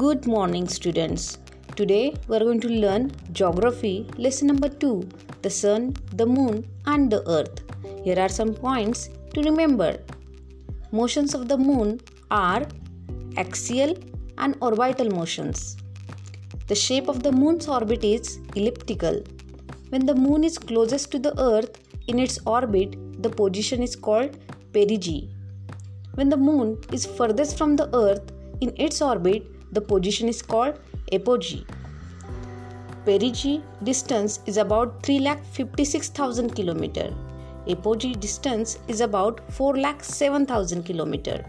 Good morning, students. Today we are going to learn geography lesson number 2 the sun, the moon, and the earth. Here are some points to remember. Motions of the moon are axial and orbital motions. The shape of the moon's orbit is elliptical. When the moon is closest to the earth in its orbit, the position is called perigee. When the moon is furthest from the earth in its orbit, the position is called apogee. Perigee distance is about 3,56,000 km. Apogee distance is about 4,07,000 km.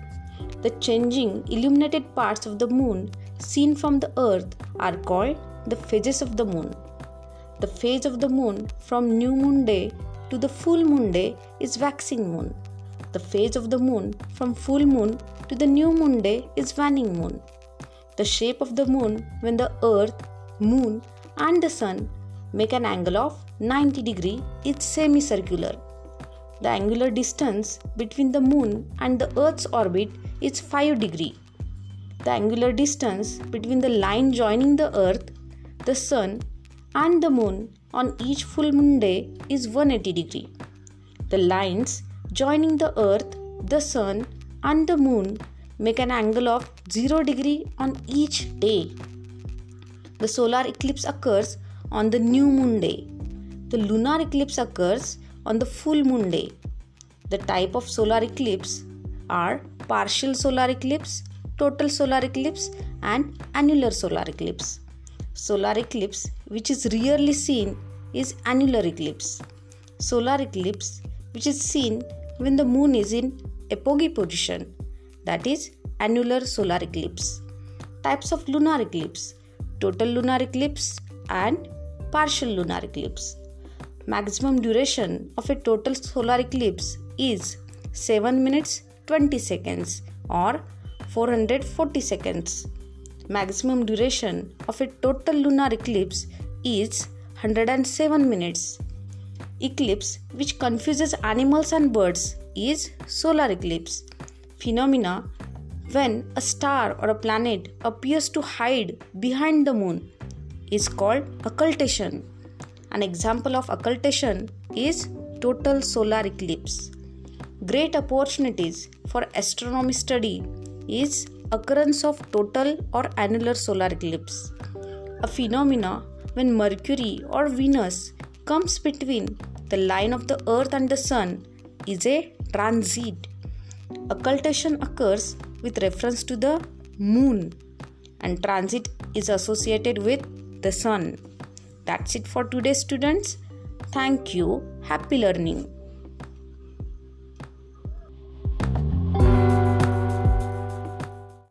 The changing illuminated parts of the moon seen from the earth are called the phases of the moon. The phase of the moon from new moon day to the full moon day is waxing moon. The phase of the moon from full moon to the new moon day is waning moon. The shape of the moon when the earth, moon, and the sun make an angle of 90 degree is semicircular. The angular distance between the moon and the earth's orbit is 5 degree. The angular distance between the line joining the earth, the sun, and the moon on each full moon day is 180 degree. The lines joining the earth, the sun, and the moon make an angle of 0 degree on each day. The solar eclipse occurs on the new moon day. The lunar eclipse occurs on the full moon day. The type of solar eclipse are partial solar eclipse, total solar eclipse, and annular solar eclipse. Solar eclipse, which is rarely seen, is annular eclipse. Solar eclipse, which is seen when the moon is in apogee position that is annular solar eclipse. Types of lunar eclipse total lunar eclipse and partial lunar eclipse. Maximum duration of a total solar eclipse is 7 minutes 20 seconds or 440 seconds. Maximum duration of a total lunar eclipse is 107 minutes. Eclipse which confuses animals and birds is solar eclipse phenomena when a star or a planet appears to hide behind the moon is called occultation. An example of occultation is total solar eclipse. Great opportunities for astronomy study is occurrence of total or annular solar eclipse. A phenomena when Mercury or Venus comes between the line of the earth and the sun is a transit Occultation occurs with reference to the moon and transit is associated with the sun. That's it for today, students. Thank you. Happy learning.